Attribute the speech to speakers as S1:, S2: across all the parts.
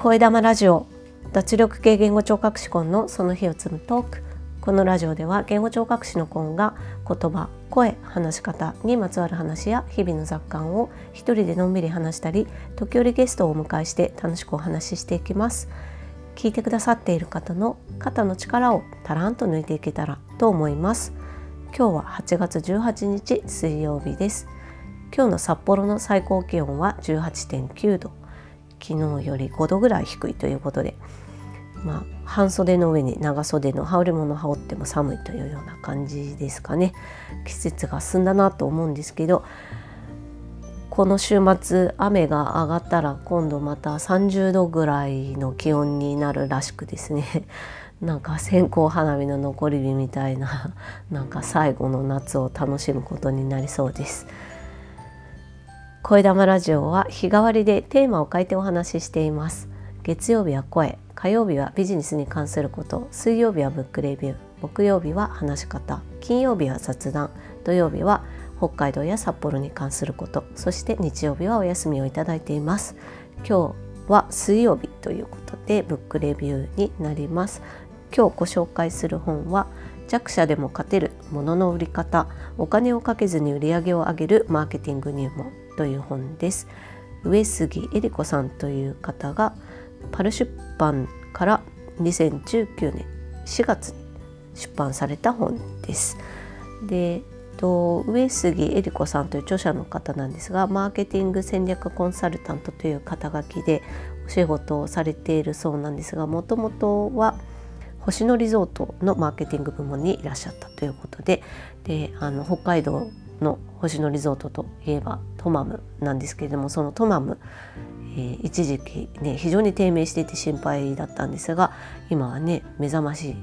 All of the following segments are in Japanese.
S1: 声玉ラジオ脱力系言語聴覚士コンのその日を積むトーク。このラジオでは言語聴覚士のコンが言葉声話し方にまつわる話や日々の雑感を一人でのんびり話したり時折ゲストをお迎えして楽しくお話ししていきます。聞いてくださっている方の肩の力をたらんと抜いていけたらと思います。今日は8月18日水曜日です。今日の札幌の最高気温は18.9度。昨日より5度ぐらい低いということでまあ、半袖の上に長袖の羽織物を羽織っても寒いというような感じですかね季節が進んだなと思うんですけどこの週末雨が上がったら今度また30度ぐらいの気温になるらしくですね なんか線香花火の残り火みたいななんか最後の夏を楽しむことになりそうです。声玉ラジオは日替わりでテーマを変えてお話ししています。月曜日は声火曜日はビジネスに関すること水曜日はブックレビュー木曜日は話し方金曜日は雑談土曜日は北海道や札幌に関することそして日曜日はお休みをいただいています。今日は水曜日ということでブックレビューになります。今日ご紹介する本は弱者でも勝てるものの売り方お金をかけずに売り上げを上げるマーケティング入門。という本です上杉恵理子さんという方がパル出版から2019年4月に出版された本です。でと上杉恵理子さんという著者の方なんですがマーケティング戦略コンサルタントという肩書きでお仕事をされているそうなんですがもともとは星野リゾートのマーケティング部門にいらっしゃったということでであの北海道の星野リゾートといえばトマムなんですけれどもそのトマムえー、一時期ね非常に低迷していて心配だったんですが今はね目覚ましい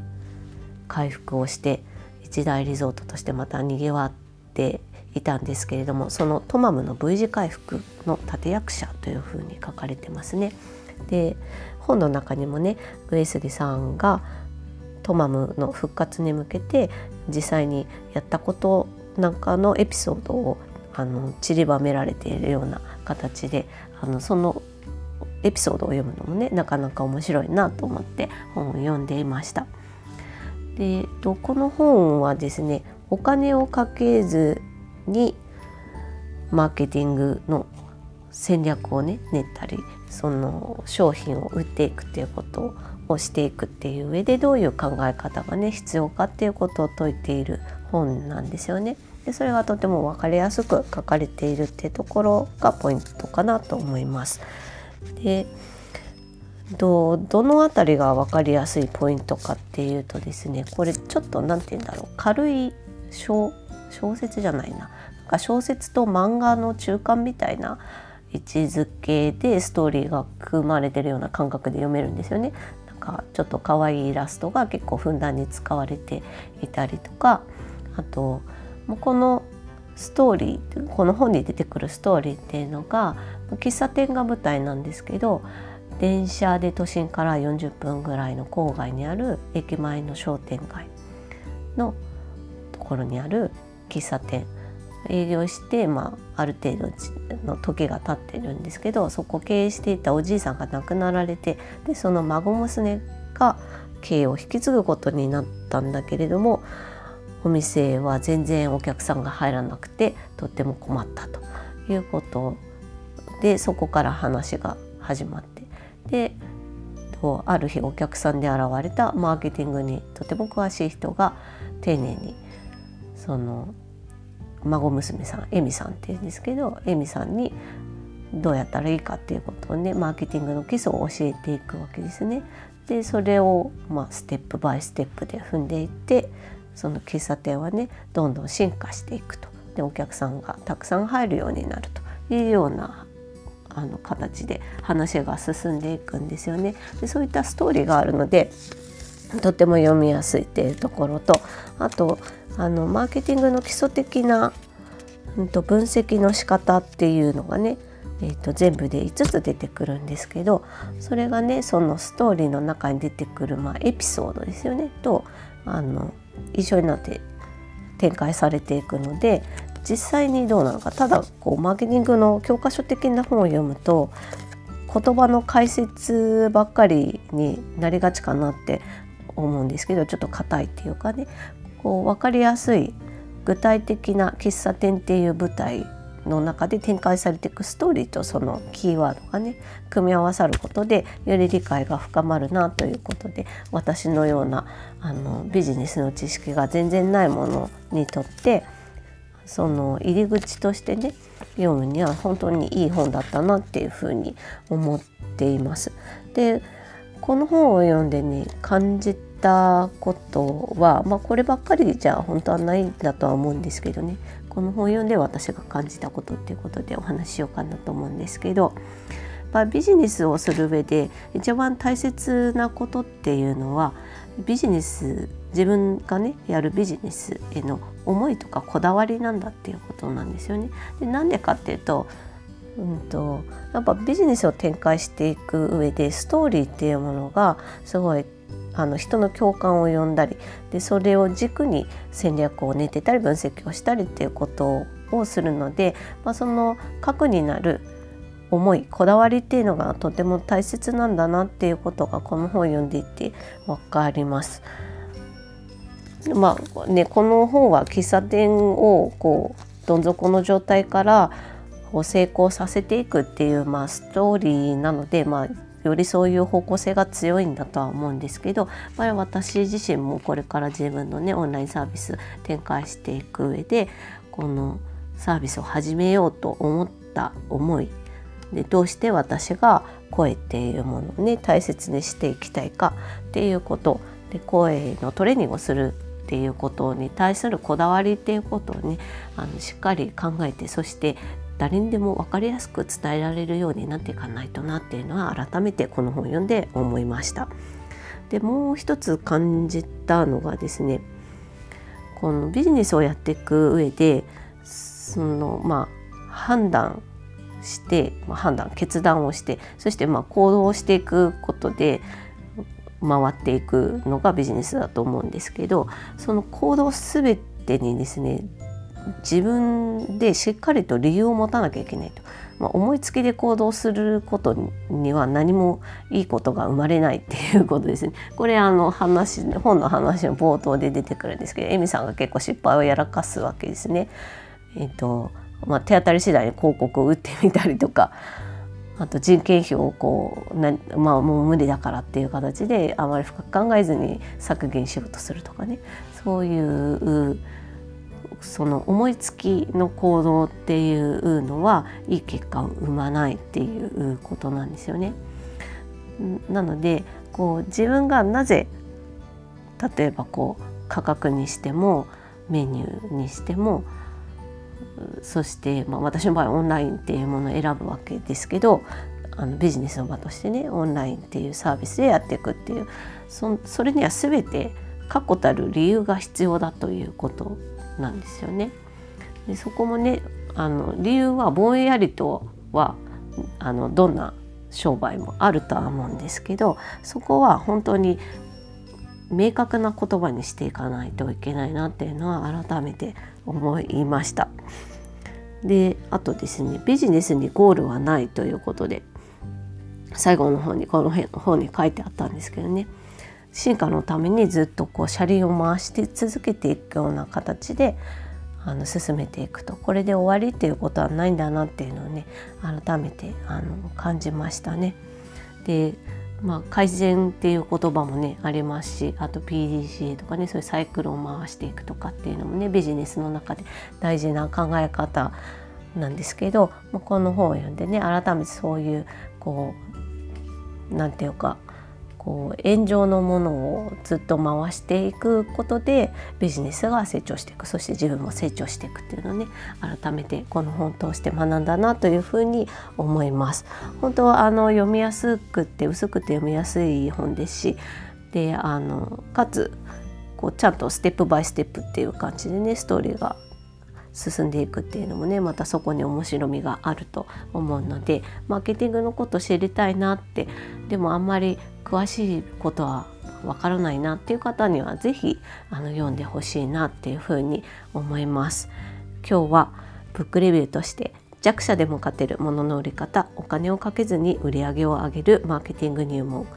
S1: 回復をして一大リゾートとしてまたにぎわっていたんですけれどもそのトマムの V 字回復の立役者というふうに書かれてますね。で本の中にもね上杉さんがトマムの復活に向けて実際にやったことなんかのエピソードをあの散りばめられているような形であのそのエピソードを読むのもねなかなか面白いなと思って本を読んでいました。でこの本はですねお金をかけずにマーケティングの戦略をね練ったりその商品を売っていくっていうことをしていくっていう上でどういう考え方がね必要かっていうことを説いている本なんですよね。でそれがとても分かりやすく書かれているってところがポイントかなと思います。でどどの辺りが分かりやすいポイントかっていうとですねこれちょっと何て言うんだろう軽い小小説じゃないななんか小説と漫画の中間みたいな位置づけでストーリーが組まれてるような感覚で読めるんですよね。なんかちょっと可愛いイラストが結構ふんだんに使われていたりとかあともうこのストーリーこの本に出てくるストーリーっていうのが喫茶店が舞台なんですけど電車で都心から40分ぐらいの郊外にある駅前の商店街のところにある喫茶店。営業して、まあ、ある程度の時が経ってるんですけどそこ経営していたおじいさんが亡くなられてでその孫娘が経営を引き継ぐことになったんだけれどもお店は全然お客さんが入らなくてとっても困ったということでそこから話が始まってである日お客さんで現れたマーケティングにとても詳しい人が丁寧にその孫娘さんエミさんっていうんですけどエミさんにどうやったらいいかっていうことをねマーケティングの基礎を教えていくわけですね。でそれを、まあ、ステップバイステップで踏んでいってその喫茶店はねどんどん進化していくと。でお客さんがたくさん入るようになると。いうようなあの形で話が進んでいくんですよね。でそういったストーリーがあるのでとても読みやすいっていうところとあとあのマーケティングの基礎的な、うん、と分析の仕方っていうのがねえーと、全部で5つ出てくるんですけどそれがねそのストーリーの中に出てくる、まあ、エピソードですよね。とあの一緒になって展開されていくので実際にどうなのか。ただこうマーケティングの教科書的な本を読むと言葉の解説ばっかりになりがちかなって思うんですけどちょっと硬いっていうかね。こう分かりやすい具体的な喫茶店っていう舞台の中で展開されていくストーリーとそのキーワードがね組み合わさることでより理解が深まるなということで私のようなあのビジネスの知識が全然ないものにとってその入り口としてね読むには本当にいい本だったなっていうふうに思っています。でこの本を読んでね感じたことは、まあ、こればっかりじゃ本当はないんだとは思うんですけどねこの本を読んで私が感じたことっていうことでお話ししようかなと思うんですけど、まあ、ビジネスをする上で一番大切なことっていうのはビジネス自分がねやるビジネスへの思いとかこだわりなんだっていうことなんですよね。でなんでかっていうとうんと、やっぱビジネスを展開していく上でストーリーっていうものがすごいあの人の共感を呼んだりでそれを軸に戦略を練ってたり分析をしたりっていうことをするので、まあ、その核になる思いこだわりっていうのがとても大切なんだなっていうことがこの本を読んでいて分かります。まあね、この本は喫茶店をこうどん底の状態から成功させていくっていう、まあ、ストーリーなので、まあ、よりそういう方向性が強いんだとは思うんですけどやっ私自身もこれから自分のねオンラインサービス展開していく上でこのサービスを始めようと思った思いでどうして私が声っていうものをね大切にしていきたいかっていうことで声のトレーニングをするっていうことに対するこだわりっていうことをねあのしっかり考えてそして誰にでも分かりやすく伝えられるようになっていかないとなっていうのは改めてこの本を読んで思いました。でもう一つ感じたのがですねこのビジネスをやっていく上でそのまあ判断して、まあ、判断決断をしてそしてまあ行動していくことで回っていくのがビジネスだと思うんですけどその行動全てにですね自分でしっかりと理由を持たなきゃいけないと、まあ、思いつきで行動することには何もいいことが生まれないっていうことですね。これあの話本の話の冒頭で出てくるんですけどエミさんが結構失敗をやらかすわけですね。えっ、ー、とまあ、手当たり次第に広告を打ってみたりとかあと人件費をこうな、まあ、もう無理だからっていう形であまり深く考えずに削減しようとするとかねそういうその思いつきの行動っていうのはいい結果を生まないっていうことなんですよね。なのでこう自分がなぜ例えばこう価格にしてもメニューにしてもそして、まあ、私の場合オンラインっていうものを選ぶわけですけどあのビジネスの場としてねオンラインっていうサービスでやっていくっていうそそれには全て確固たる理由が必要だということなんですよね。でそこもねあの理由はぼんやりとはあのどんな商売もあるとは思うんですけどそこは本当に明確な言葉にしていかないといけないなっていうのは改めて思いました。であとですねビジネスにゴールはないということで最後の方にこの本に書いてあったんですけどね進化のためにずっとこう車輪を回して続けていくような形であの進めていくとこれで終わりっていうことはないんだなっていうのをね改めてあの感じましたね。でまあ、改善っていう言葉もねありますしあと PDCA とかねそういうサイクルを回していくとかっていうのもねビジネスの中で大事な考え方なんですけど、まあ、この本を読んでね改めてそういうこう何て言うかこう炎上のものをずっと回していくことでビジネスが成長していくそして自分も成長していくっていうのをね改めてこの本を通して学んだなというふうに思います。本当はあの読みやすくって薄くて読みやすい本ですしであのかつこうちゃんとステップバイステップっていう感じでねストーリーが進んでいくっていうのもねまたそこに面白みがあると思うのでマーケティングのこと知りたいなってでもあんまり詳しいことはわからないなっていう方には是非あの読んでほしいなっていうふうに思います。今日はブックレビューとして弱者でも勝てるものの売り方お金をかけずに売り上げを上げるマーケティング入門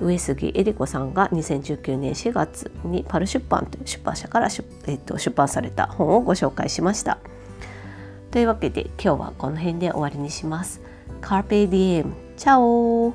S1: 上杉恵理子さんが2019年4月にパル出版という出版社から出,、えー、と出版された本をご紹介しました。というわけで今日はこの辺で終わりにします。Carpe Diem! チャオ